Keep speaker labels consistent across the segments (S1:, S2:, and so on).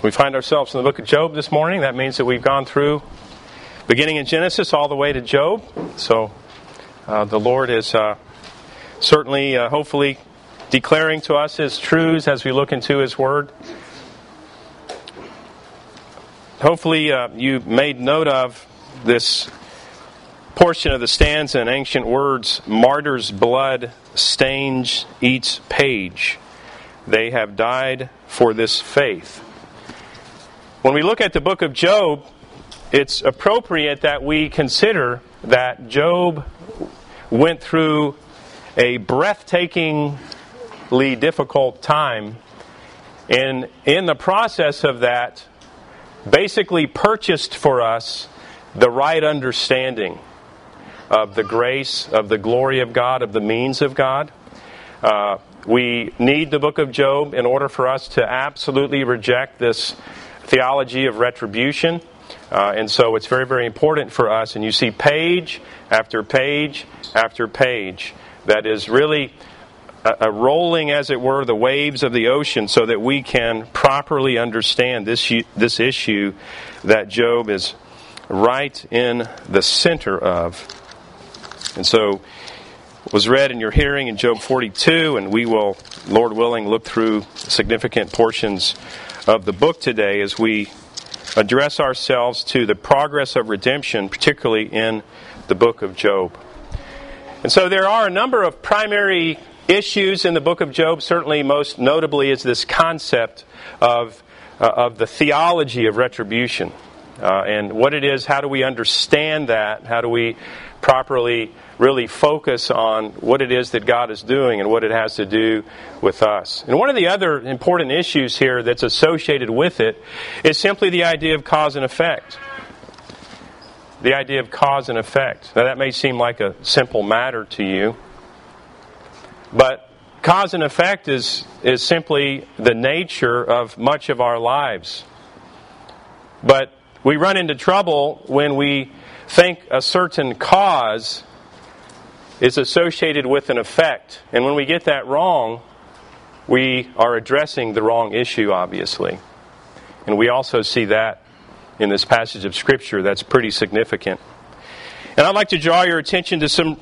S1: We find ourselves in the book of Job this morning. That means that we've gone through beginning in Genesis all the way to Job. So uh, the Lord is uh, certainly, uh, hopefully, declaring to us His truths as we look into His Word. Hopefully, uh, you made note of this portion of the stanza in ancient words martyr's blood stains each page. They have died for this faith. When we look at the book of Job, it's appropriate that we consider that Job went through a breathtakingly difficult time. And in the process of that, basically purchased for us the right understanding of the grace, of the glory of God, of the means of God. Uh, we need the book of Job in order for us to absolutely reject this theology of retribution. Uh, and so it's very, very important for us. And you see page after page after page that is really a, a rolling, as it were, the waves of the ocean so that we can properly understand this, this issue that Job is right in the center of. And so was read in your hearing in Job 42, and we will, Lord willing, look through significant portions of the book today as we address ourselves to the progress of redemption, particularly in the book of Job. And so there are a number of primary issues in the book of Job. Certainly, most notably, is this concept of, uh, of the theology of retribution. Uh, and what it is, how do we understand that? How do we properly really focus on what it is that God is doing and what it has to do with us. And one of the other important issues here that's associated with it is simply the idea of cause and effect. The idea of cause and effect. Now, that may seem like a simple matter to you, but cause and effect is, is simply the nature of much of our lives. But we run into trouble when we think a certain cause is associated with an effect. And when we get that wrong, we are addressing the wrong issue, obviously. And we also see that in this passage of Scripture that's pretty significant. And I'd like to draw your attention to some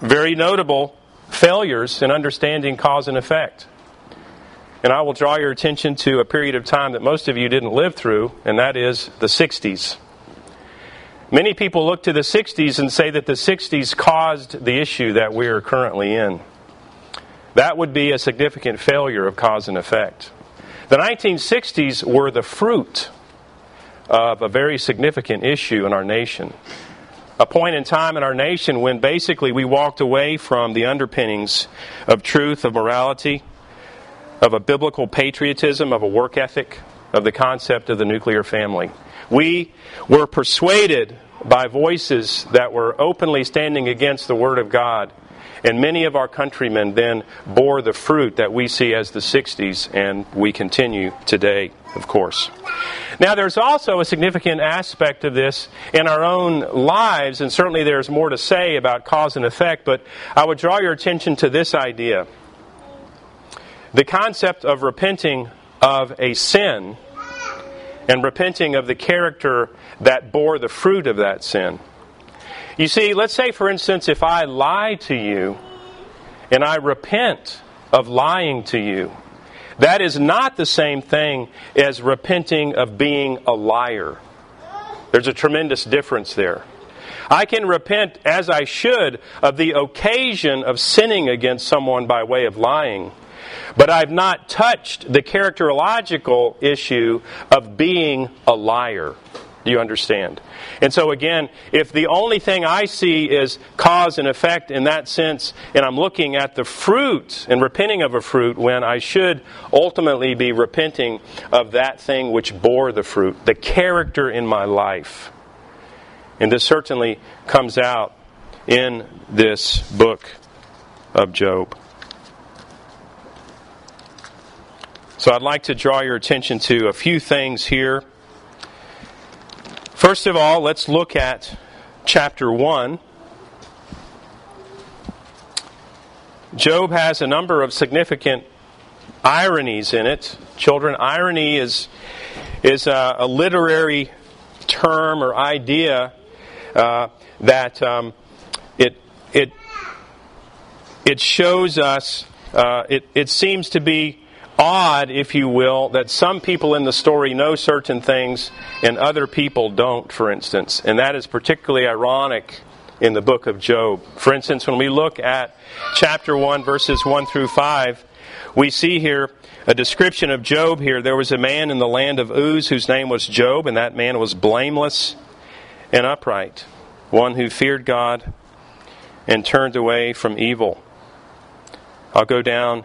S1: very notable failures in understanding cause and effect. And I will draw your attention to a period of time that most of you didn't live through, and that is the 60s. Many people look to the 60s and say that the 60s caused the issue that we are currently in. That would be a significant failure of cause and effect. The 1960s were the fruit of a very significant issue in our nation. A point in time in our nation when basically we walked away from the underpinnings of truth, of morality, of a biblical patriotism, of a work ethic, of the concept of the nuclear family. We were persuaded by voices that were openly standing against the Word of God. And many of our countrymen then bore the fruit that we see as the 60s, and we continue today, of course. Now, there's also a significant aspect of this in our own lives, and certainly there's more to say about cause and effect, but I would draw your attention to this idea. The concept of repenting of a sin and repenting of the character that bore the fruit of that sin. You see, let's say, for instance, if I lie to you and I repent of lying to you, that is not the same thing as repenting of being a liar. There's a tremendous difference there. I can repent as I should of the occasion of sinning against someone by way of lying. But I've not touched the characterological issue of being a liar. Do you understand? And so, again, if the only thing I see is cause and effect in that sense, and I'm looking at the fruit and repenting of a fruit when I should ultimately be repenting of that thing which bore the fruit, the character in my life. And this certainly comes out in this book of Job. So I'd like to draw your attention to a few things here. First of all, let's look at chapter 1. Job has a number of significant ironies in it. Children, irony is is a, a literary term or idea uh, that um, it it it shows us. Uh, it it seems to be odd, if you will, that some people in the story know certain things and other people don't. For instance, and that is particularly ironic in the book of Job. For instance, when we look at chapter one, verses one through five, we see here a description of Job here. There was a man in the land of Uz whose name was Job, and that man was blameless and upright, one who feared God and turned away from evil. I'll go down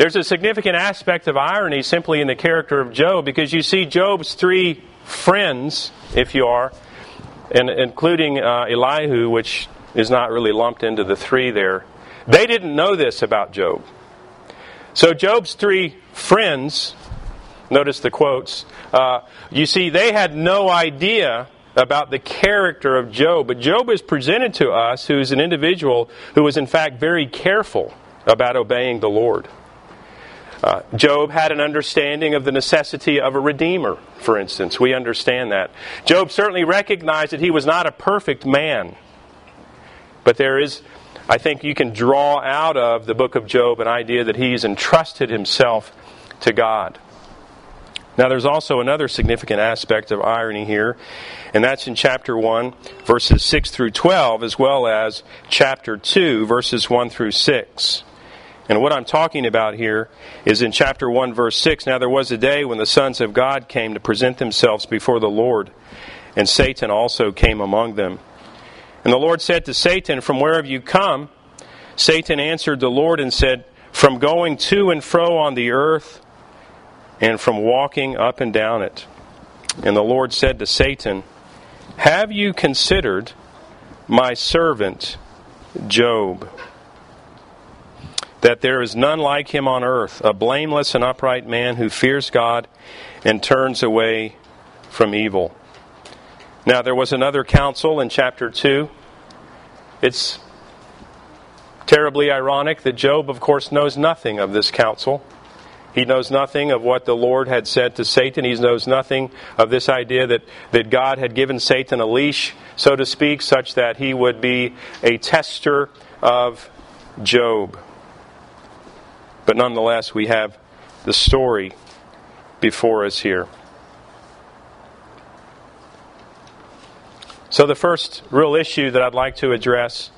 S1: There's a significant aspect of irony simply in the character of Job because you see Job's three friends, if you are, and including uh, Elihu, which is not really lumped into the three there they didn't know this about Job. So Job's three friends, notice the quotes, uh, you see, they had no idea about the character of Job. But Job is presented to us who's an individual who was, in fact, very careful about obeying the Lord. Uh, Job had an understanding of the necessity of a redeemer, for instance. We understand that. Job certainly recognized that he was not a perfect man, but there is I think you can draw out of the book of Job an idea that he's entrusted himself to God. Now, there's also another significant aspect of irony here, and that's in chapter 1, verses 6 through 12, as well as chapter 2, verses 1 through 6. And what I'm talking about here is in chapter 1, verse 6. Now, there was a day when the sons of God came to present themselves before the Lord, and Satan also came among them. And the Lord said to Satan, From where have you come? Satan answered the Lord and said, From going to and fro on the earth, and from walking up and down it. And the Lord said to Satan, Have you considered my servant Job? That there is none like him on earth, a blameless and upright man who fears God and turns away from evil. Now, there was another council in chapter 2. It's terribly ironic that Job, of course, knows nothing of this council. He knows nothing of what the Lord had said to Satan. He knows nothing of this idea that, that God had given Satan a leash, so to speak, such that he would be a tester of Job. But nonetheless, we have the story before us here. So, the first real issue that I'd like to address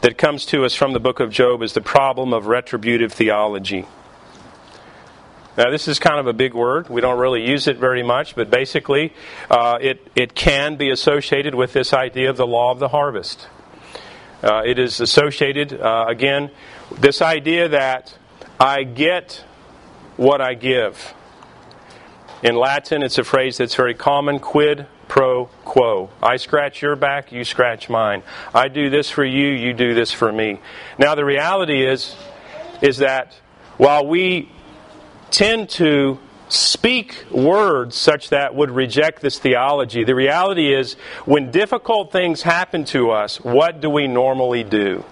S1: that comes to us from the book of Job is the problem of retributive theology. Now, this is kind of a big word. We don't really use it very much, but basically, uh, it, it can be associated with this idea of the law of the harvest. Uh, it is associated, uh, again, this idea that I get what I give. In Latin, it's a phrase that's very common quid pro quo. I scratch your back, you scratch mine. I do this for you, you do this for me. Now the reality is is that while we tend to speak words such that would reject this theology, the reality is when difficult things happen to us, what do we normally do?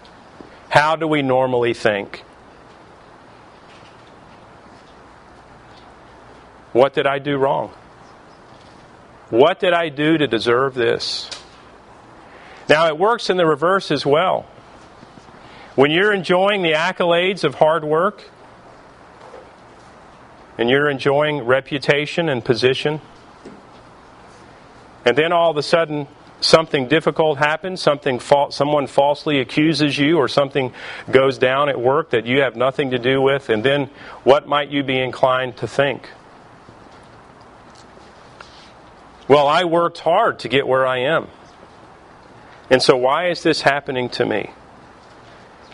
S1: How do we normally think? What did I do wrong? What did I do to deserve this? Now, it works in the reverse as well. When you're enjoying the accolades of hard work, and you're enjoying reputation and position, and then all of a sudden something difficult happens, something fa- someone falsely accuses you, or something goes down at work that you have nothing to do with, and then what might you be inclined to think? Well, I worked hard to get where I am. And so, why is this happening to me?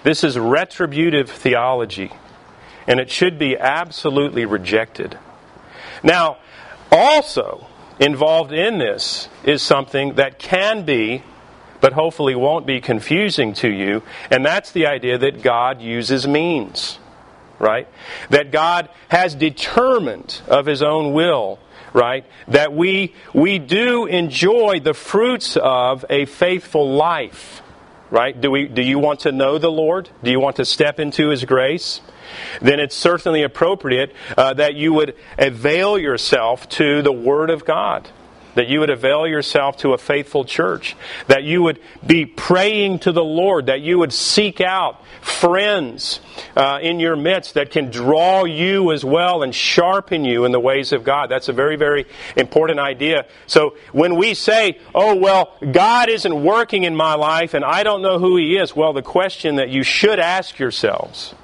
S1: This is retributive theology, and it should be absolutely rejected. Now, also, involved in this is something that can be, but hopefully won't be confusing to you, and that's the idea that God uses means, right? That God has determined of His own will, right? That we, we do enjoy the fruits of a faithful life, right? Do, we, do you want to know the Lord? Do you want to step into His grace? then it's certainly appropriate uh, that you would avail yourself to the Word of God. That you would avail yourself to a faithful church. That you would be praying to the Lord. That you would seek out friends uh, in your midst that can draw you as well and sharpen you in the ways of God. That's a very, very important idea. So when we say, oh, well, God isn't working in my life and I don't know who He is, well, the question that you should ask yourselves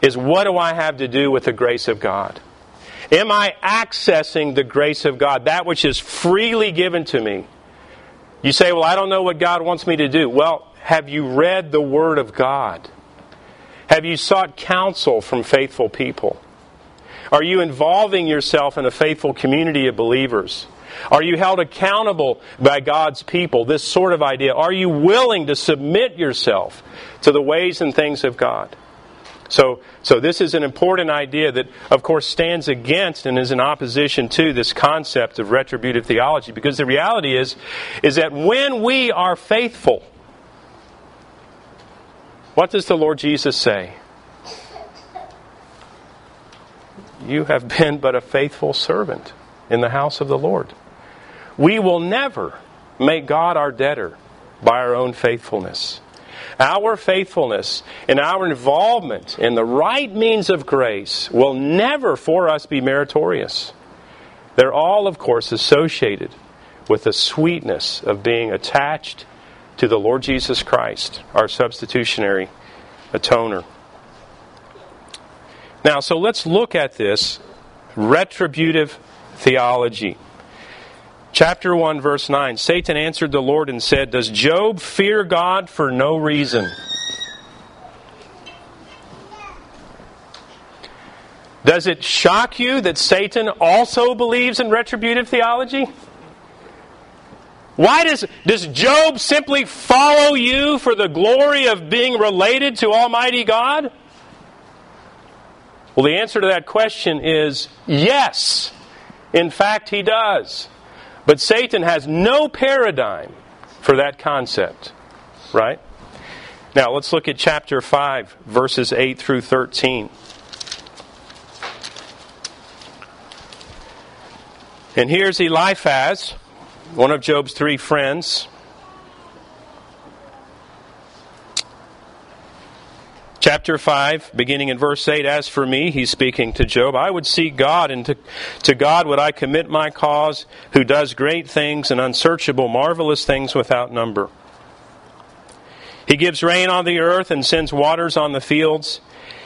S1: is what do I have to do with the grace of God? Am I accessing the grace of God, that which is freely given to me? You say, Well, I don't know what God wants me to do. Well, have you read the Word of God? Have you sought counsel from faithful people? Are you involving yourself in a faithful community of believers? Are you held accountable by God's people? This sort of idea. Are you willing to submit yourself to the ways and things of God? So, so this is an important idea that, of course, stands against and is in opposition to this concept of retributive theology. Because the reality is, is that when we are faithful, what does the Lord Jesus say? You have been but a faithful servant in the house of the Lord. We will never make God our debtor by our own faithfulness. Our faithfulness and our involvement in the right means of grace will never for us be meritorious. They're all, of course, associated with the sweetness of being attached to the Lord Jesus Christ, our substitutionary atoner. Now, so let's look at this retributive theology. Chapter 1, verse 9 Satan answered the Lord and said, Does Job fear God for no reason? Does it shock you that Satan also believes in retributive theology? Why does, does Job simply follow you for the glory of being related to Almighty God? Well, the answer to that question is yes. In fact, he does. But Satan has no paradigm for that concept, right? Now, let's look at chapter 5, verses 8 through 13. And here's Eliphaz, one of Job's three friends. Chapter 5, beginning in verse 8, As for me, he's speaking to Job, I would seek God, and to, to God would I commit my cause, who does great things and unsearchable, marvelous things without number. He gives rain on the earth and sends waters on the fields.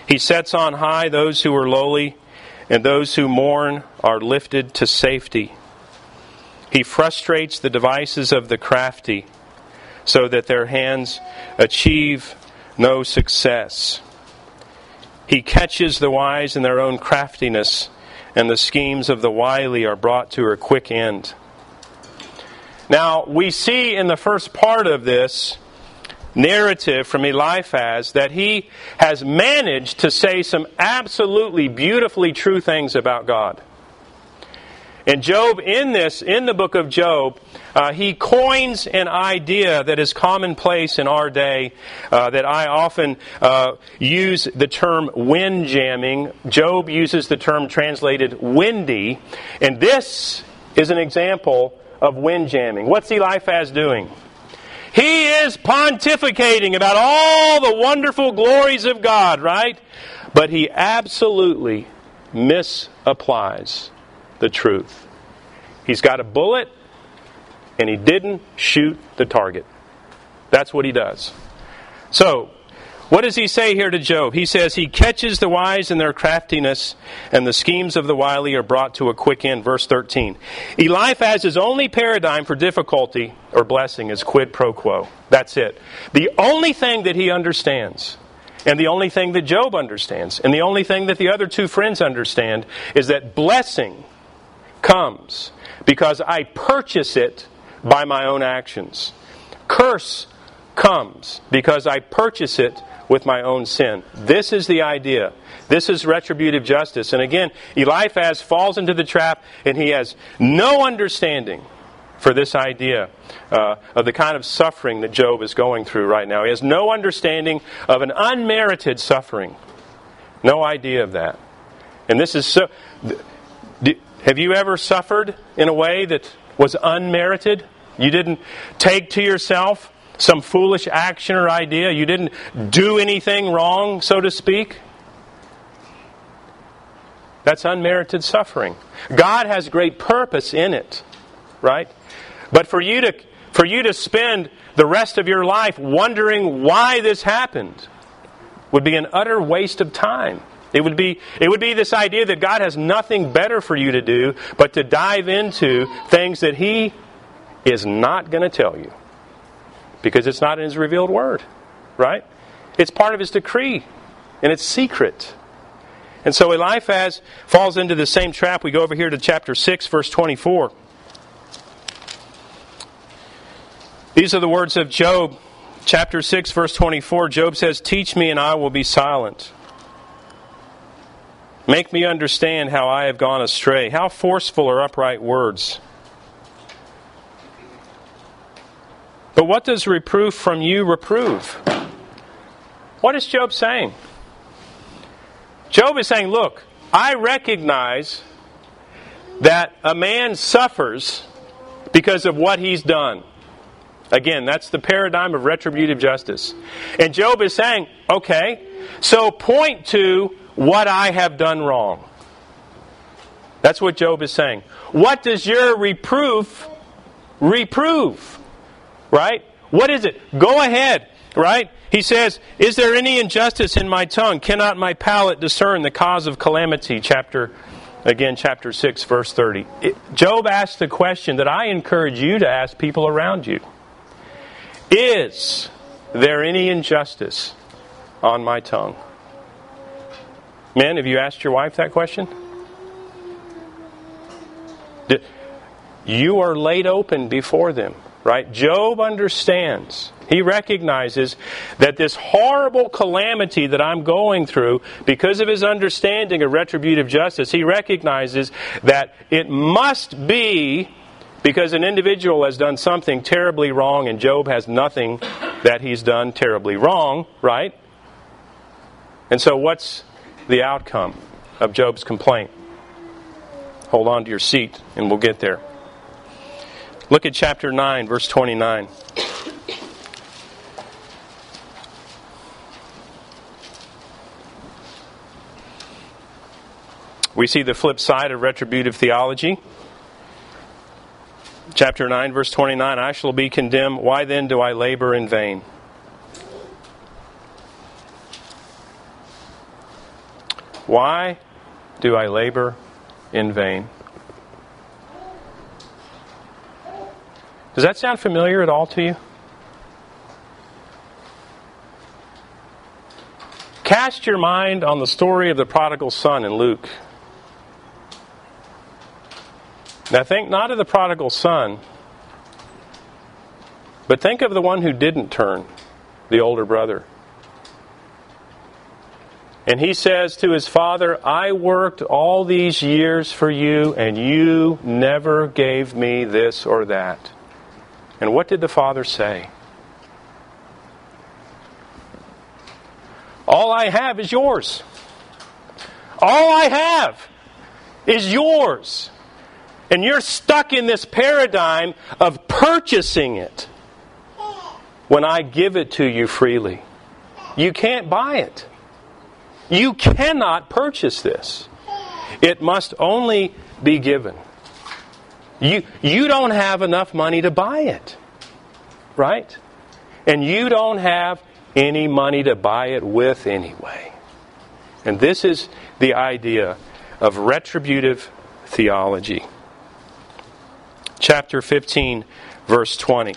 S1: He sets on high those who are lowly, and those who mourn are lifted to safety. He frustrates the devices of the crafty, so that their hands achieve no success. He catches the wise in their own craftiness, and the schemes of the wily are brought to a quick end. Now, we see in the first part of this narrative from Eliphaz that he has managed to say some absolutely beautifully true things about God. And Job, in this, in the book of Job, uh, he coins an idea that is commonplace in our day uh, that I often uh, use the term wind jamming. Job uses the term translated windy. And this is an example of wind jamming. What's Eliphaz doing? He is pontificating about all the wonderful glories of God, right? But he absolutely misapplies the truth. He's got a bullet, and he didn't shoot the target. That's what he does. So, what does he say here to Job? He says, He catches the wise in their craftiness, and the schemes of the wily are brought to a quick end. Verse 13. Eliphaz's only paradigm for difficulty or blessing is quid pro quo. That's it. The only thing that he understands and the only thing that Job understands, and the only thing that the other two friends understand, is that blessing comes because I purchase it by my own actions. Curse comes because I purchase it with my own sin. This is the idea. This is retributive justice. And again, Eliphaz falls into the trap and he has no understanding for this idea uh, of the kind of suffering that Job is going through right now. He has no understanding of an unmerited suffering. No idea of that. And this is so. Have you ever suffered in a way that was unmerited? You didn't take to yourself some foolish action or idea. You didn't do anything wrong, so to speak. That's unmerited suffering. God has great purpose in it, right? But for you to for you to spend the rest of your life wondering why this happened would be an utter waste of time. It would be it would be this idea that God has nothing better for you to do but to dive into things that he is not going to tell you because it's not in his revealed word, right? It's part of his decree and it's secret. And so Eliphaz falls into the same trap. We go over here to chapter 6 verse 24. These are the words of Job, chapter 6, verse 24. Job says, Teach me, and I will be silent. Make me understand how I have gone astray. How forceful are upright words. But what does reproof from you reprove? What is Job saying? Job is saying, Look, I recognize that a man suffers because of what he's done. Again, that's the paradigm of retributive justice. And Job is saying, okay, so point to what I have done wrong. That's what Job is saying. What does your reproof reprove? Right? What is it? Go ahead, right? He says, Is there any injustice in my tongue? Cannot my palate discern the cause of calamity? Chapter, again, chapter 6, verse 30. It, Job asked the question that I encourage you to ask people around you. Is there any injustice on my tongue? Men, have you asked your wife that question? You are laid open before them, right? Job understands. He recognizes that this horrible calamity that I'm going through, because of his understanding of retributive justice, he recognizes that it must be because an individual has done something terribly wrong and Job has nothing that he's done terribly wrong, right? And so, what's the outcome of Job's complaint? Hold on to your seat and we'll get there. Look at chapter 9, verse 29. We see the flip side of retributive theology chapter 9, verse 29 I shall be condemned. Why then do I labor in vain? Why do I labor in vain? Does that sound familiar at all to you? Cast your mind on the story of the prodigal son in Luke Now, think not of the prodigal son, but think of the one who didn't turn, the older brother. And he says to his father, I worked all these years for you, and you never gave me this or that. And what did the father say? All I have is yours. All I have is yours. And you're stuck in this paradigm of purchasing it when I give it to you freely. You can't buy it. You cannot purchase this. It must only be given. You, you don't have enough money to buy it. Right? And you don't have any money to buy it with anyway. And this is the idea of retributive theology chapter 15, verse 20.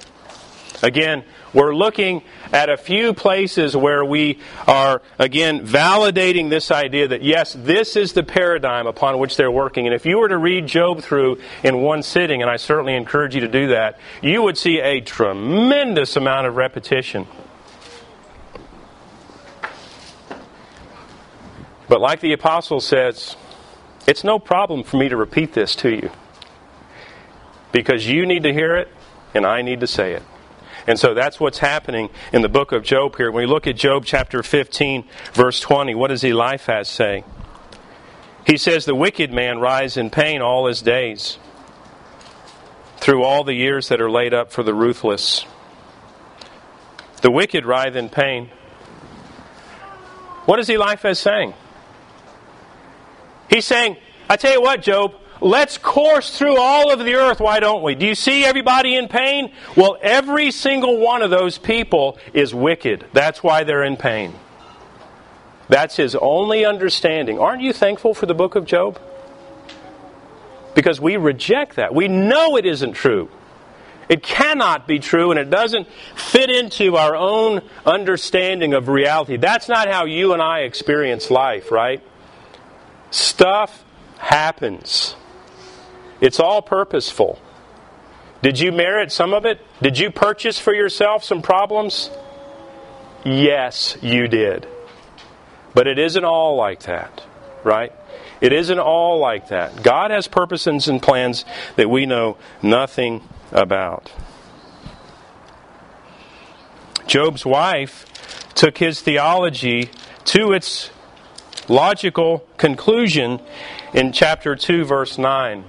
S1: Again, we're looking at a few places where we are, again, validating this idea that, yes, this is the paradigm upon which they're working. And if you were to read Job through in one sitting, and I certainly encourage you to do that, you would see a tremendous amount of repetition. But like the apostle says, it's no problem for me to repeat this to you because you need to hear it and I need to say it. And so that's what's happening in the book of Job here. When we look at Job chapter 15, verse 20, what does Eliphaz say? He says, The wicked man rise in pain all his days, through all the years that are laid up for the ruthless. The wicked writhe in pain. What is Eliphaz saying? He's saying, I tell you what, Job, Let's course through all of the earth, why don't we? Do you see everybody in pain? Well, every single one of those people is wicked. That's why they're in pain. That's his only understanding. Aren't you thankful for the book of Job? Because we reject that. We know it isn't true. It cannot be true, and it doesn't fit into our own understanding of reality. That's not how you and I experience life, right? Stuff happens. It's all purposeful. Did you merit some of it? Did you purchase for yourself some problems? Yes, you did. But it isn't all like that, right? It isn't all like that. God has purposes and plans that we know nothing about. Job's wife took his theology to its logical conclusion in chapter 2, verse 9.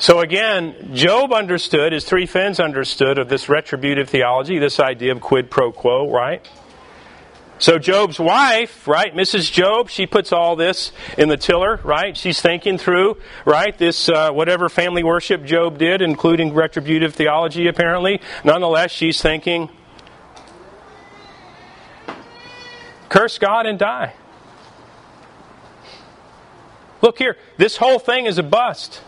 S1: So again, Job understood, his three friends understood of this retributive theology, this idea of quid pro quo, right? So Job's wife, right, Mrs. Job, she puts all this in the tiller, right? She's thinking through, right, this uh, whatever family worship Job did, including retributive theology, apparently. Nonetheless, she's thinking, curse God and die. Look here, this whole thing is a bust.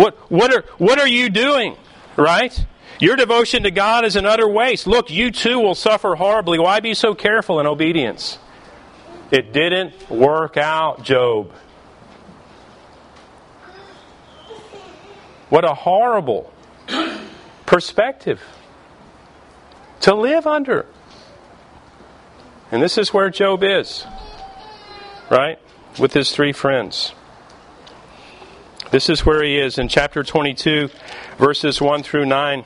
S1: What, what, are, what are you doing? Right? Your devotion to God is an utter waste. Look, you too will suffer horribly. Why be so careful in obedience? It didn't work out, Job. What a horrible perspective to live under. And this is where Job is, right? With his three friends. This is where he is in chapter 22, verses 1 through 9.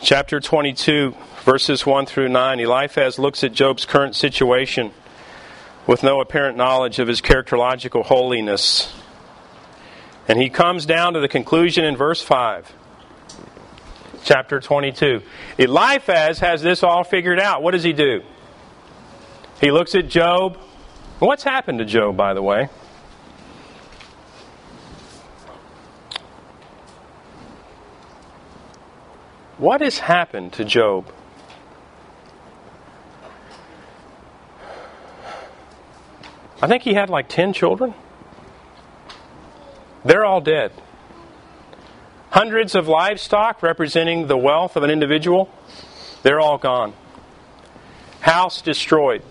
S1: Chapter 22, verses 1 through 9. Eliphaz looks at Job's current situation with no apparent knowledge of his characterological holiness. And he comes down to the conclusion in verse 5 chapter 22. Eliphaz has this all figured out. What does he do? He looks at Job. What's happened to Job, by the way? What has happened to Job? I think he had like 10 children. They're all dead. Hundreds of livestock representing the wealth of an individual, they're all gone. House destroyed.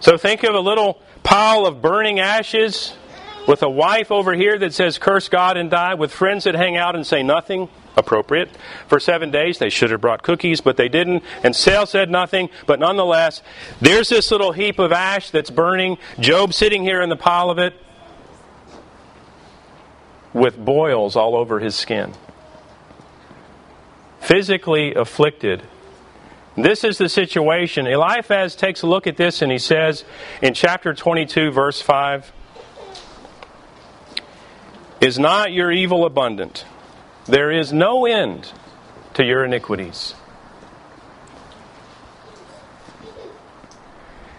S1: So think of a little pile of burning ashes with a wife over here that says curse God and die, with friends that hang out and say nothing appropriate. For seven days, they should have brought cookies, but they didn't. And Sale said nothing, but nonetheless, there's this little heap of ash that's burning. Job sitting here in the pile of it with boils all over his skin. Physically afflicted. This is the situation. Eliphaz takes a look at this and he says in chapter 22, verse 5 is not your evil abundant? There is no end to your iniquities.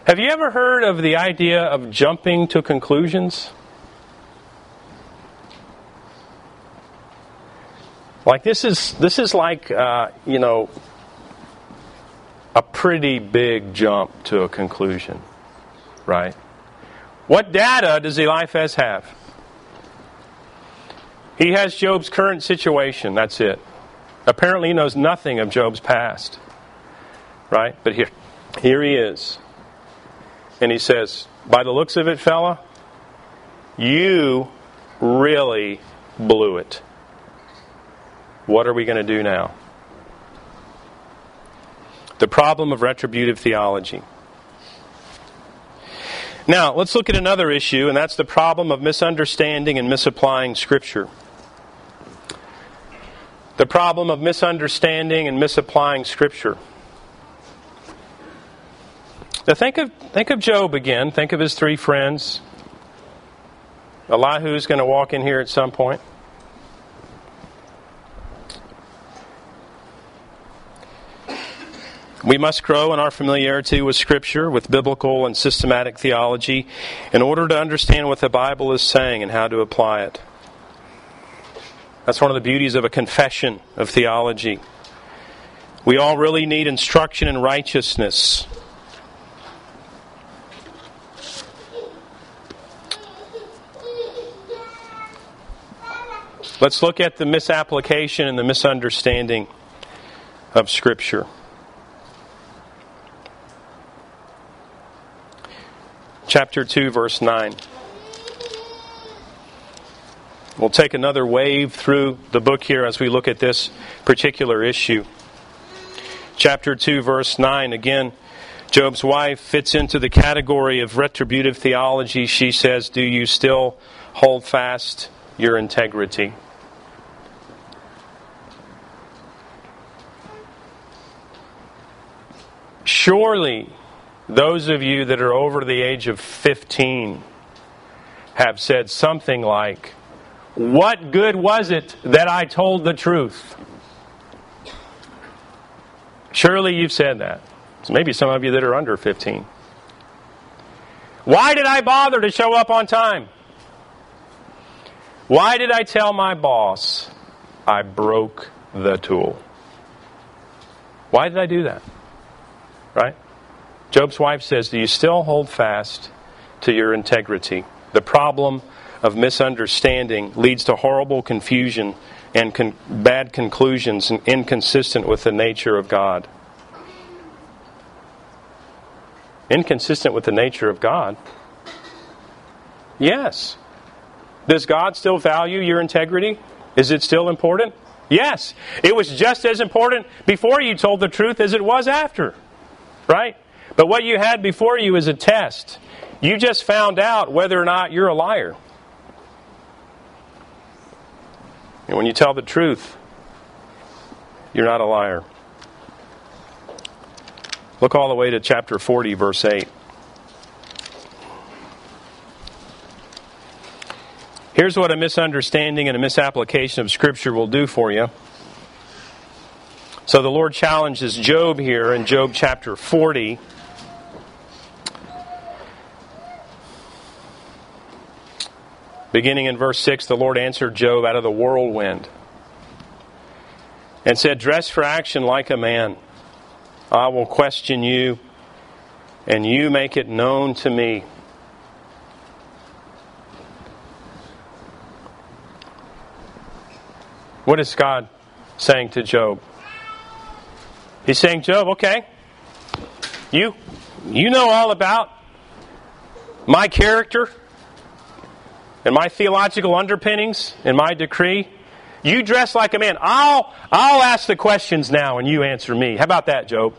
S1: Have you ever heard of the idea of jumping to conclusions? Like this is this is like uh, you know a pretty big jump to a conclusion, right? What data does Eliphaz have? He has Job's current situation. That's it. Apparently, he knows nothing of Job's past. Right? But here, here he is. And he says, By the looks of it, fella, you really blew it. What are we going to do now? The problem of retributive theology. Now, let's look at another issue, and that's the problem of misunderstanding and misapplying Scripture. The problem of misunderstanding and misapplying Scripture. Now, think of, think of Job again. Think of his three friends. Elihu is going to walk in here at some point. We must grow in our familiarity with Scripture, with biblical and systematic theology, in order to understand what the Bible is saying and how to apply it. That's one of the beauties of a confession of theology. We all really need instruction in righteousness. Let's look at the misapplication and the misunderstanding of Scripture. chapter 2, verse 9. We'll take another wave through the book here as we look at this particular issue. Chapter 2, verse 9, again, Job's wife fits into the category of retributive theology. She says, Do you still hold fast your integrity? Surely those of you that are over the age of 15 have said something like, What good was it that I told the truth? Surely you've said that. Maybe some of you that are under 15. Why did I bother to show up on time? Why did I tell my boss I broke the tool? Why did I do that? Right? Job's wife says, Do you still hold fast to your integrity? The problem of misunderstanding leads to horrible confusion and con- bad conclusions and inconsistent with the nature of God. Inconsistent with the nature of God? Yes. Does God still value your integrity? Is it still important? Yes. It was just as important before you told the truth as it was after. Right? But what you had before you is a test. You just found out whether or not you're a liar. And when you tell the truth, you're not a liar. Look all the way to chapter 40, verse 8. Here's what a misunderstanding and a misapplication of Scripture will do for you. So the Lord challenges Job here in Job chapter 40 Beginning in verse 6, the Lord answered Job out of the whirlwind and said, Dress for action like a man. I will question you, and you make it known to me. What is God saying to Job? He's saying, Job, okay, you, you know all about my character and my theological underpinnings and my decree. You dress like a man. I'll, I'll ask the questions now and you answer me. How about that, Job?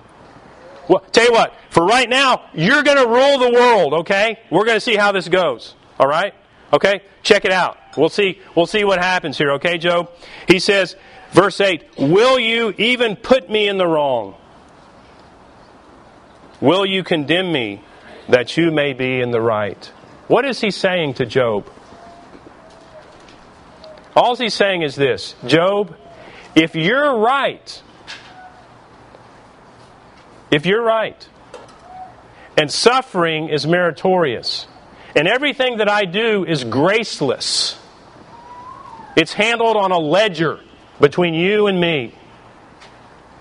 S1: Well, tell you what, for right now, you're going to rule the world, okay? We're going to see how this goes, all right? Okay? Check it out. We'll see, we'll see what happens here, okay, Job? He says, verse 8, Will you even put me in the wrong? Will you condemn me that you may be in the right? What is he saying to Job? All he's saying is this Job, if you're right, if you're right, and suffering is meritorious, and everything that I do is graceless, it's handled on a ledger between you and me.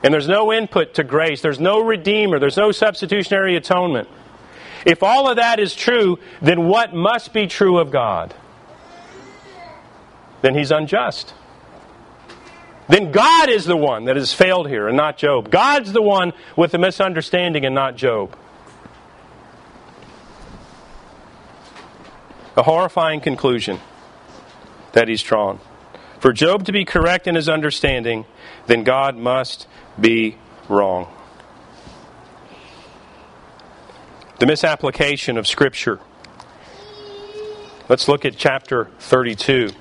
S1: And there's no input to grace. There's no redeemer. There's no substitutionary atonement. If all of that is true, then what must be true of God? Then he's unjust. Then God is the one that has failed here and not Job. God's the one with the misunderstanding and not Job. A horrifying conclusion that he's drawn. For Job to be correct in his understanding, then God must be wrong. The misapplication of Scripture. Let's look at chapter 32.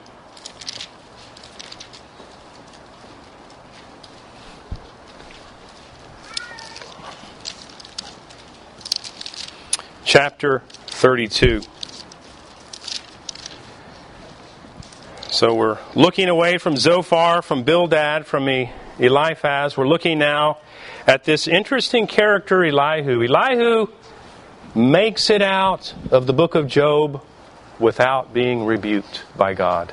S1: Chapter 32. So we're looking away from Zophar, from Bildad, from Eliphaz. We're looking now at this interesting character, Elihu. Elihu makes it out of the book of Job without being rebuked by God.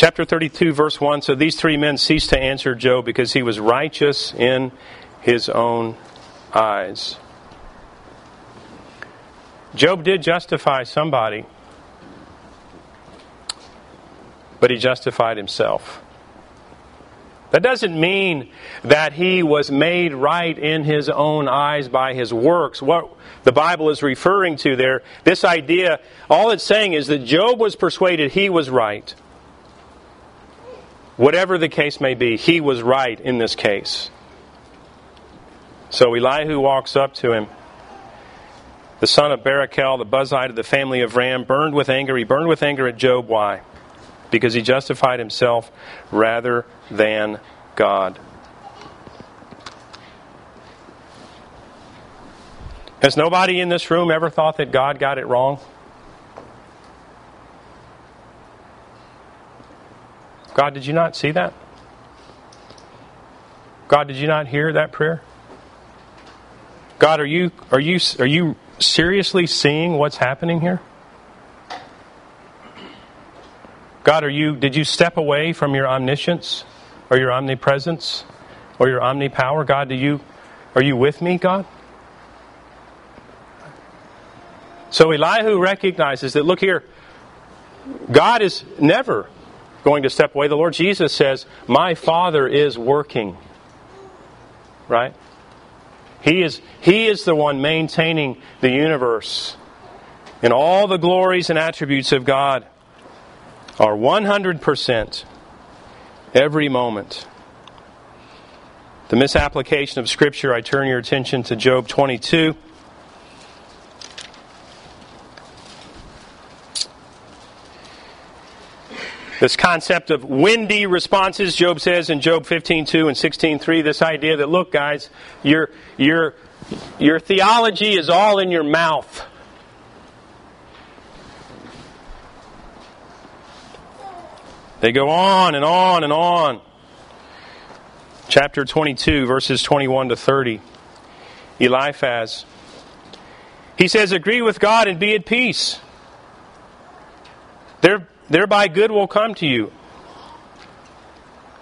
S1: Chapter 32, verse 1 So these three men ceased to answer Job because he was righteous in his own eyes. Job did justify somebody, but he justified himself. That doesn't mean that he was made right in his own eyes by his works. What the Bible is referring to there, this idea, all it's saying is that Job was persuaded he was right. Whatever the case may be, he was right in this case. So Elihu walks up to him. The son of Barachel, the Buzite of the family of Ram, burned with anger. He burned with anger at Job. Why? Because he justified himself rather than God. Has nobody in this room ever thought that God got it wrong? God, did you not see that? God, did you not hear that prayer? God, are you are you are you seriously seeing what's happening here? God, are you did you step away from your omniscience or your omnipresence or your omnipower? God, do you are you with me, God? So Elihu recognizes that look here, God is never going to step away. The Lord Jesus says, My Father is working. Right? He is, he is the one maintaining the universe. And all the glories and attributes of God are 100% every moment. The misapplication of Scripture, I turn your attention to Job 22. This concept of windy responses, Job says in Job 15:2 and 16:3, this idea that look guys, your your your theology is all in your mouth. They go on and on and on. Chapter 22, verses 21 to 30. Eliphaz. He says, Agree with God and be at peace. There, Thereby good will come to you.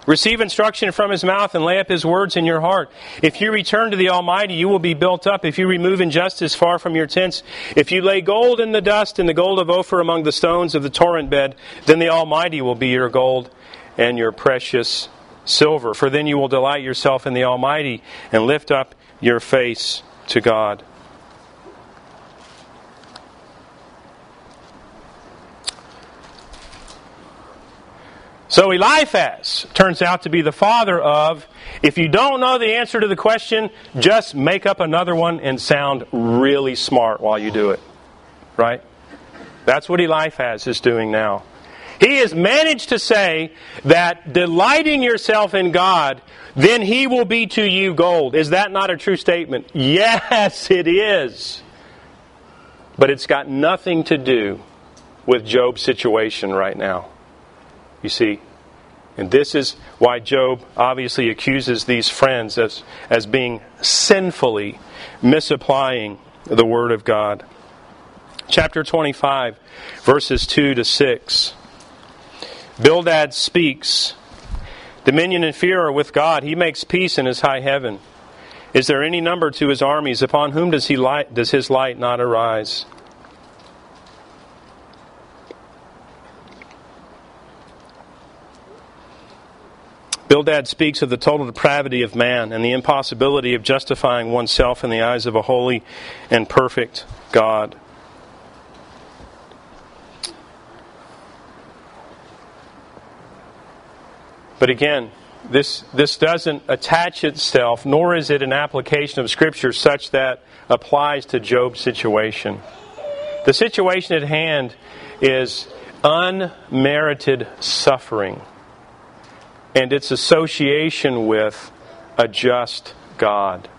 S1: Receive instruction from his mouth and lay up his words in your heart. If you return to the Almighty, you will be built up. If you remove injustice far from your tents, if you lay gold in the dust and the gold of Ophir among the stones of the torrent bed, then the Almighty will be your gold and your precious silver. For then you will delight yourself in the Almighty and lift up your face to God. So Eliphaz turns out to be the father of, if you don't know the answer to the question, just make up another one and sound really smart while you do it. Right? That's what Eliphaz is doing now. He has managed to say that delighting yourself in God, then He will be to you gold. Is that not a true statement? Yes, it is. But it's got nothing to do with Job's situation right now. You see, and this is why Job obviously accuses these friends as, as being sinfully misapplying the Word of God. Chapter 25, verses 2 to 6. Bildad speaks. Dominion and fear are with God. He makes peace in his high heaven. Is there any number to his armies? Upon whom does, he light, does his light not arise? Bildad speaks of the total depravity of man and the impossibility of justifying oneself in the eyes of a holy and perfect God. But again, this, this doesn't attach itself, nor is it an application of Scripture such that applies to Job's situation. The situation at hand is unmerited suffering and its association with a just God.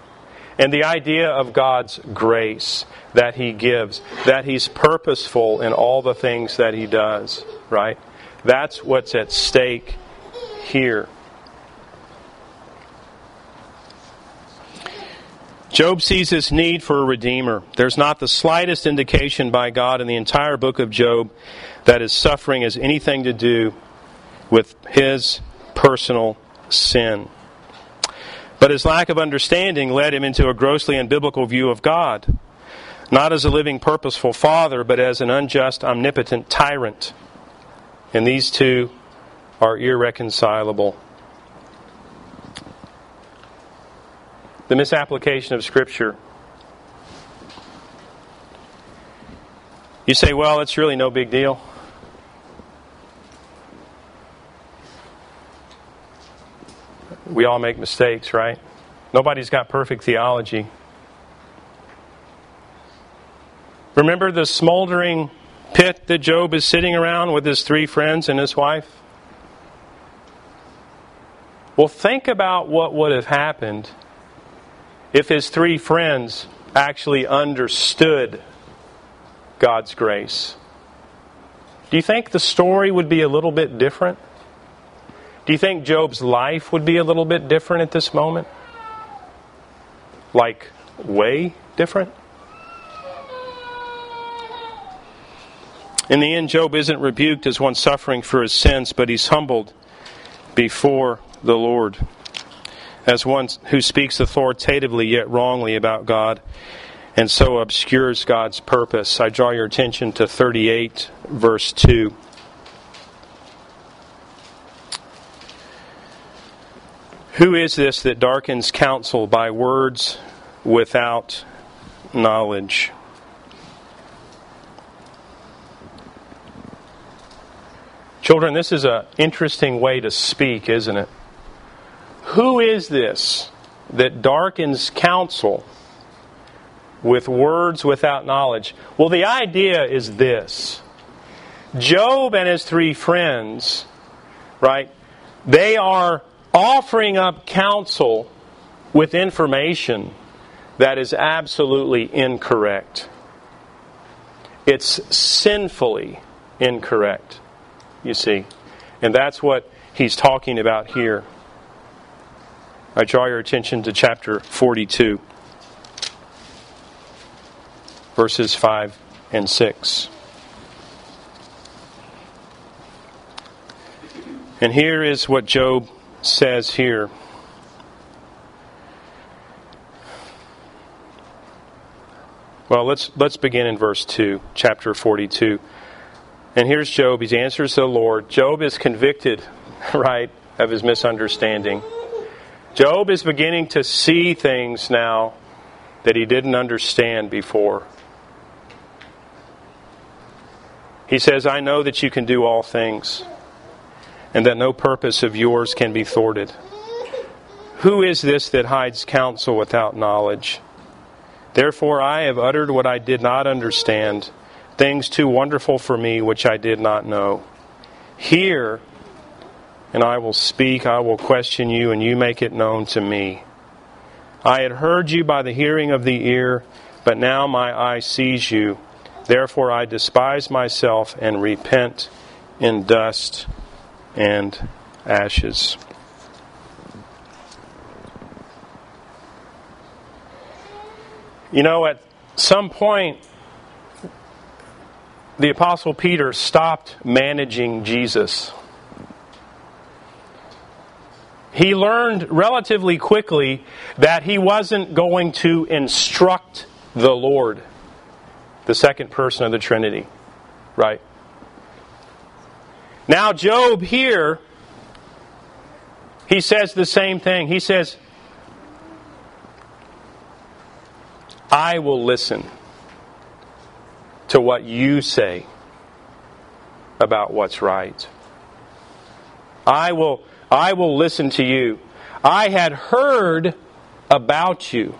S1: And the idea of God's grace that He gives, that He's purposeful in all the things that He does, right? That's what's at stake here. Job sees his need for a redeemer. There's not the slightest indication by God in the entire book of Job that his suffering has anything to do with his personal sin. But his lack of understanding led him into a grossly unbiblical view of God, not as a living, purposeful father, but as an unjust, omnipotent tyrant. And these two are irreconcilable. The misapplication of Scripture. You say, well, it's really no big deal. We all make mistakes, right? Nobody's got perfect theology. Remember the smoldering pit that Job is sitting around with his three friends and his wife? Well, think about what would have happened if his three friends actually understood God's grace. Do you think the story would be a little bit different? Do you think Job's life would be a little bit different at this moment? Like, way different? In the end, Job isn't rebuked as one suffering for his sins, but he's humbled before the Lord, as one who speaks authoritatively yet wrongly about God and so obscures God's purpose. I draw your attention to 38, verse 2. Who is this that darkens counsel by words without knowledge? Children, this is an interesting way to speak, isn't it? Who is this that darkens counsel with words without knowledge? Well, the idea is this Job and his three friends, right, they are offering up counsel with information that is absolutely incorrect. It's sinfully incorrect, you see. And that's what he's talking about here. I draw your attention to chapter 42, verses 5 and 6. And here is what Job says here. Well, let's let's begin in verse 2, chapter 42. And here's Job. He answers to the Lord. Job is convicted, right, of his misunderstanding. Job is beginning to see things now that he didn't understand before. He says, I know that you can do all things, and that no purpose of yours can be thwarted. Who is this that hides counsel without knowledge? Therefore, I have uttered what I did not understand, things too wonderful for me which I did not know. Hear and I will speak, I will question you, and you make it known to me. I had heard you by the hearing of the ear, but now my eye sees you. Therefore I despise myself and repent in dust and ashes. You know, at some point, the Apostle Peter stopped managing Jesus he learned relatively quickly that he wasn't going to instruct the Lord, the second person of the Trinity. Right? Now, Job here, he says the same thing. He says, I will listen to what you say about what's right. I will, I will listen to you. I had heard about you,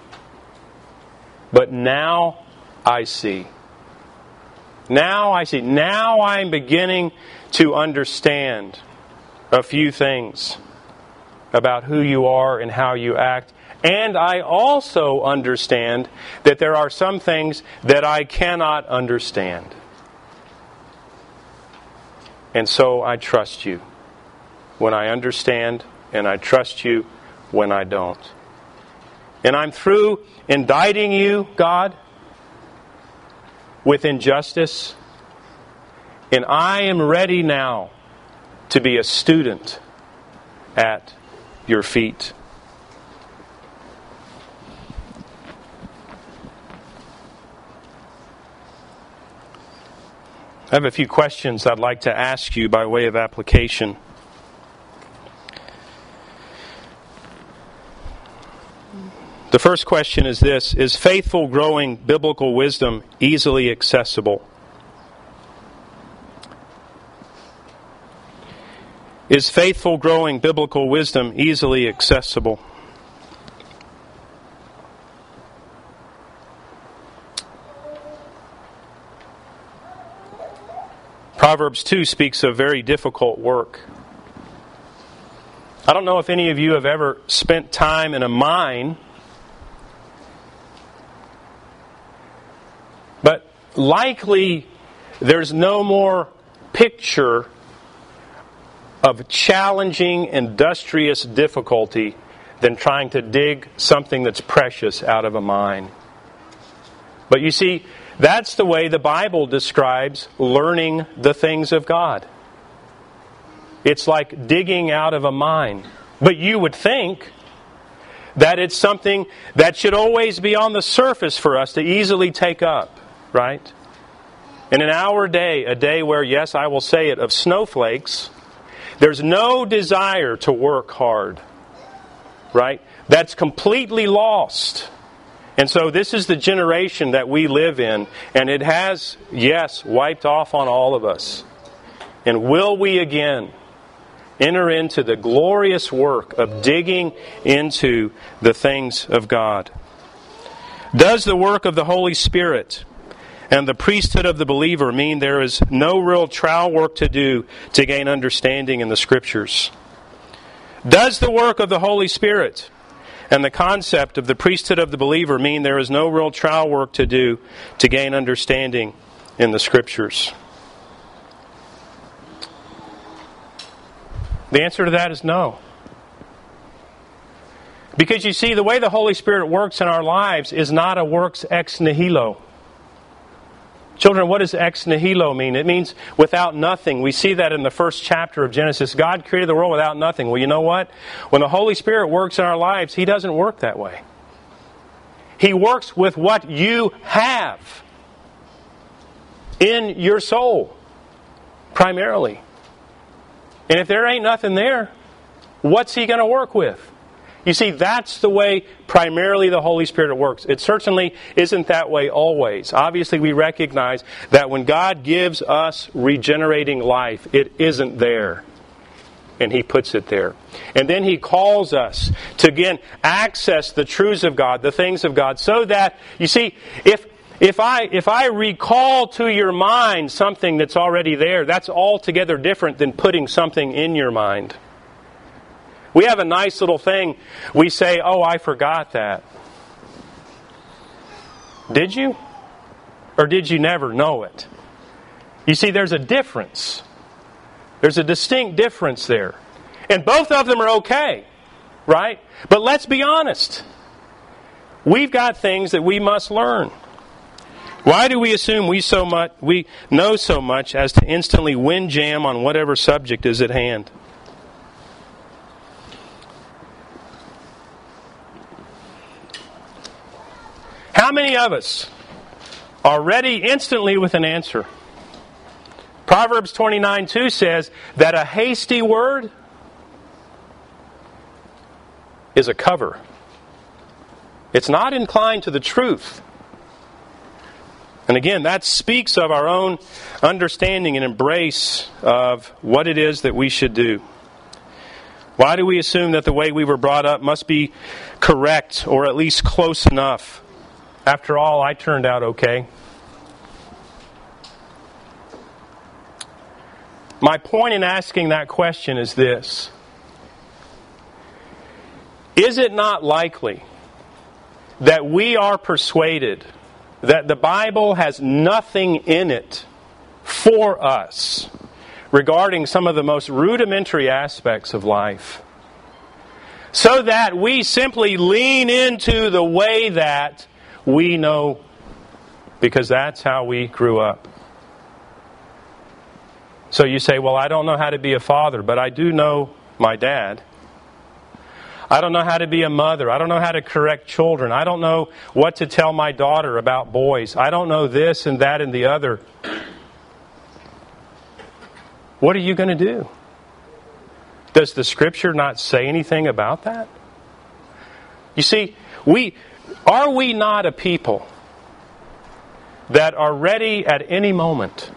S1: but now I see. Now I see. Now I'm beginning to understand a few things about who you are and how you act. And I also understand that there are some things that I cannot understand. And so I trust you when I understand, and I trust you when I don't. And I'm through indicting you, God, with injustice. And I am ready now to be a student at your feet. I have a few questions I'd like to ask you by way of application. The first question is this Is faithful growing biblical wisdom easily accessible? Is faithful growing biblical wisdom easily accessible? Proverbs 2 speaks of very difficult work. I don't know if any of you have ever spent time in a mine, but likely there's no more picture of challenging, industrious difficulty than trying to dig something that's precious out of a mine. But you see, that's the way the Bible describes learning the things of God. It's like digging out of a mine. But you would think that it's something that should always be on the surface for us to easily take up, right? In an hour day, a day where, yes, I will say it, of snowflakes, there's no desire to work hard, right? That's completely lost. And so this is the generation that we live in, and it has, yes, wiped off on all of us. And will we again enter into the glorious work of digging into the things of God? Does the work of the Holy Spirit and the priesthood of the believer mean there is no real trial work to do to gain understanding in the Scriptures? Does the work of the Holy Spirit and the concept of the priesthood of the believer mean there is no real trial work to do to gain understanding in the Scriptures? The answer to that is no. Because you see, the way the Holy Spirit works in our lives is not a works ex nihilo. Children, what does ex nihilo mean? It means without nothing. We see that in the first chapter of Genesis. God created the world without nothing. Well, you know what? When the Holy Spirit works in our lives, He doesn't work that way. He works with what you have in your soul, primarily. And if there ain't nothing there, what's He going to work with? You see, that's the way primarily the Holy Spirit works. It certainly isn't that way always. Obviously, we recognize that when God gives us regenerating life, it isn't there. And He puts it there. And then He calls us to again access the truths of God, the things of God, so that, you see, if if I, if I recall to your mind something that's already there, that's altogether different than putting something in your mind. We have a nice little thing. We say, Oh, I forgot that. Did you? Or did you never know it? You see, there's a difference. There's a distinct difference there. And both of them are okay, right? But let's be honest. We've got things that we must learn. Why do we assume we so much we know so much as to instantly windjam on whatever subject is at hand? How many of us are ready instantly with an answer? Proverbs 29 2 says that a hasty word is a cover. It's not inclined to the truth. And again, that speaks of our own understanding and embrace of what it is that we should do. Why do we assume that the way we were brought up must be correct or at least close enough? After all, I turned out okay. My point in asking that question is this Is it not likely that we are persuaded that the Bible has nothing in it for us regarding some of the most rudimentary aspects of life? So that we simply lean into the way that we know because that's how we grew up. So you say, Well, I don't know how to be a father, but I do know my dad. I don't know how to be a mother. I don't know how to correct children. I don't know what to tell my daughter about boys. I don't know this and that and the other. What are you going to do? Does the scripture not say anything about that? You see, we are we not a people that are ready at any moment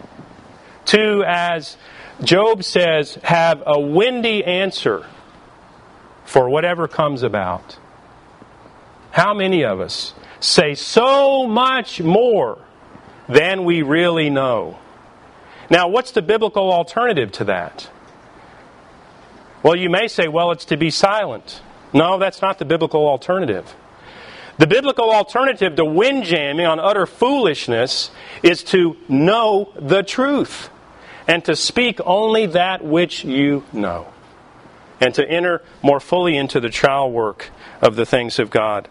S1: to, as Job says, have a windy answer for whatever comes about. How many of us say so much more than we really know? Now, what's the biblical alternative to that? Well, you may say, well, it's to be silent. No, that's not the biblical alternative. The biblical alternative to windjamming on utter foolishness is to know the truth and to speak only that which you know, and to enter more fully into the trial work of the things of God.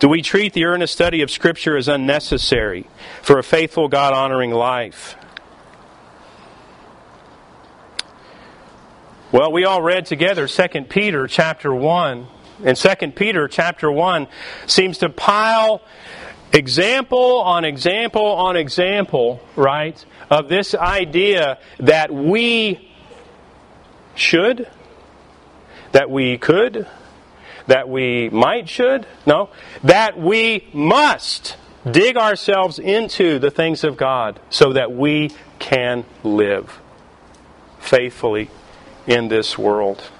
S1: Do we treat the earnest study of Scripture as unnecessary for a faithful, God honoring life? Well, we all read together 2 Peter chapter 1. And 2 Peter chapter 1 seems to pile example on example on example, right, of this idea that we should, that we could, that we might should, no, that we must dig ourselves into the things of God so that we can live faithfully in this world.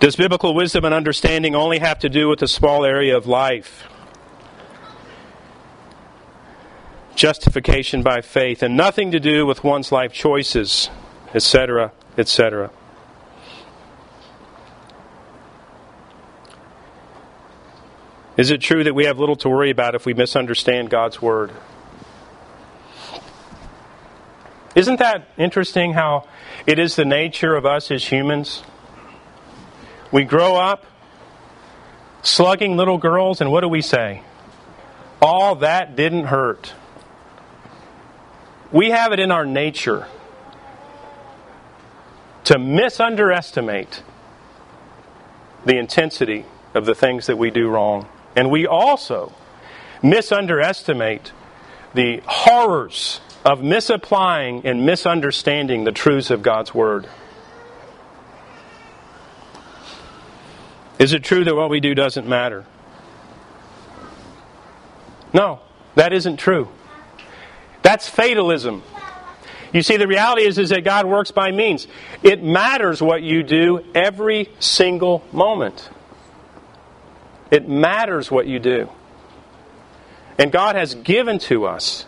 S1: Does biblical wisdom and understanding only have to do with a small area of life? justification by faith, and nothing to do with one's life choices, etc., etc. Is it true that we have little to worry about if we misunderstand God's Word? Isn't that interesting how it is the nature of us as humans? We grow up slugging little girls, and what do we say? All that didn't hurt. We have it in our nature to misunderestimate the intensity of the things that we do wrong. And we also misunderestimate the horrors of misapplying and misunderstanding the truths of God's Word. Is it true that what we do doesn't matter? No, that isn't true. That's fatalism. You see, the reality is, is that God works by means. It matters what you do every single moment. It matters what you do. And God has given to us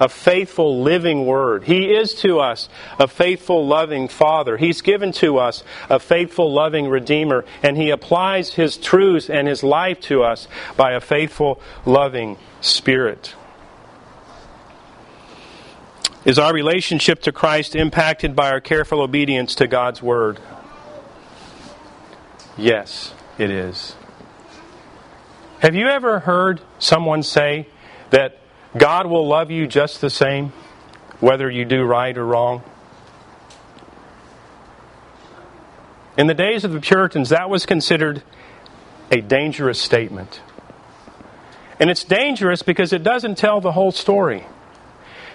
S1: a faithful, living Word. He is to us a faithful, loving Father. He's given to us a faithful, loving Redeemer. And He applies His truths and His life to us by a faithful, loving Spirit. Is our relationship to Christ impacted by our careful obedience to God's Word? Yes, it is. Have you ever heard someone say that God will love you just the same, whether you do right or wrong? In the days of the Puritans, that was considered a dangerous statement. And it's dangerous because it doesn't tell the whole story.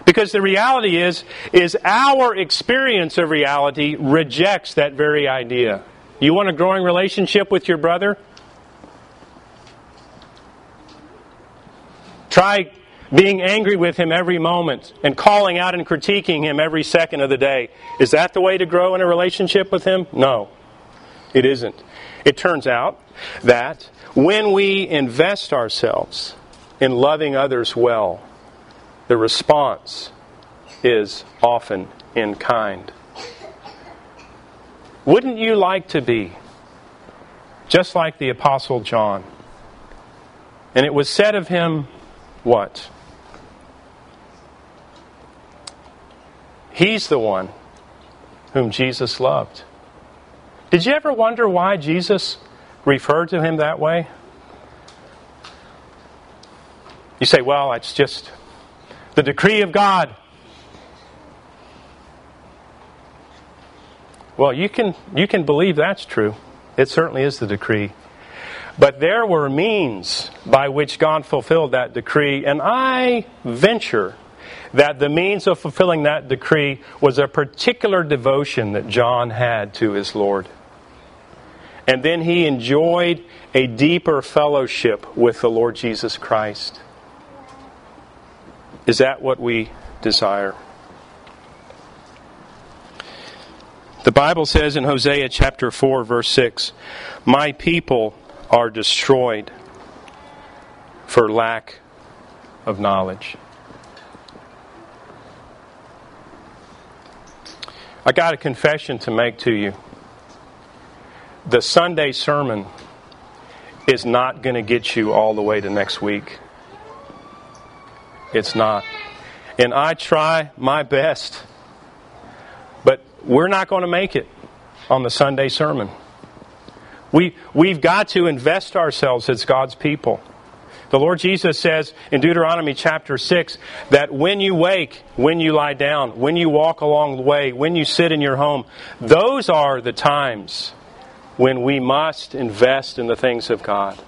S1: Because the reality is, is our experience of reality rejects that very idea. You want a growing relationship with your brother? Try being angry with him every moment and calling out and critiquing him every second of the day. Is that the way to grow in a relationship with him? No, it isn't. It turns out that when we invest ourselves in loving others well, the response is often in kind. Wouldn't you like to be just like the Apostle John? And it was said of him, what? He's the one whom Jesus loved. Did you ever wonder why Jesus referred to him that way? You say, well, it's just the decree of God. Well, you can, you can believe that's true. It certainly is the decree. But there were means by which God fulfilled that decree, and I venture that the means of fulfilling that decree was a particular devotion that John had to his Lord. And then he enjoyed a deeper fellowship with the Lord Jesus Christ. Is that what we desire? The Bible says in Hosea chapter 4, verse 6 My people are destroyed for lack of knowledge. I got a confession to make to you. The Sunday sermon is not going to get you all the way to next week. It's not. And I try my best, but we're not going to make it on the Sunday sermon. We, we've got to invest ourselves as God's people. The Lord Jesus says in Deuteronomy chapter 6 that when you wake, when you lie down, when you walk along the way, when you sit in your home, those are the times when we must invest in the things of God.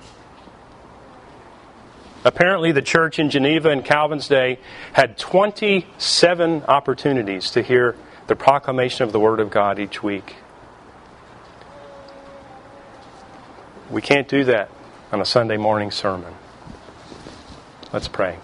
S1: Apparently, the church in Geneva in Calvin's day had 27 opportunities to hear the proclamation of the Word of God each week. We can't do that on a Sunday morning sermon. Let's pray.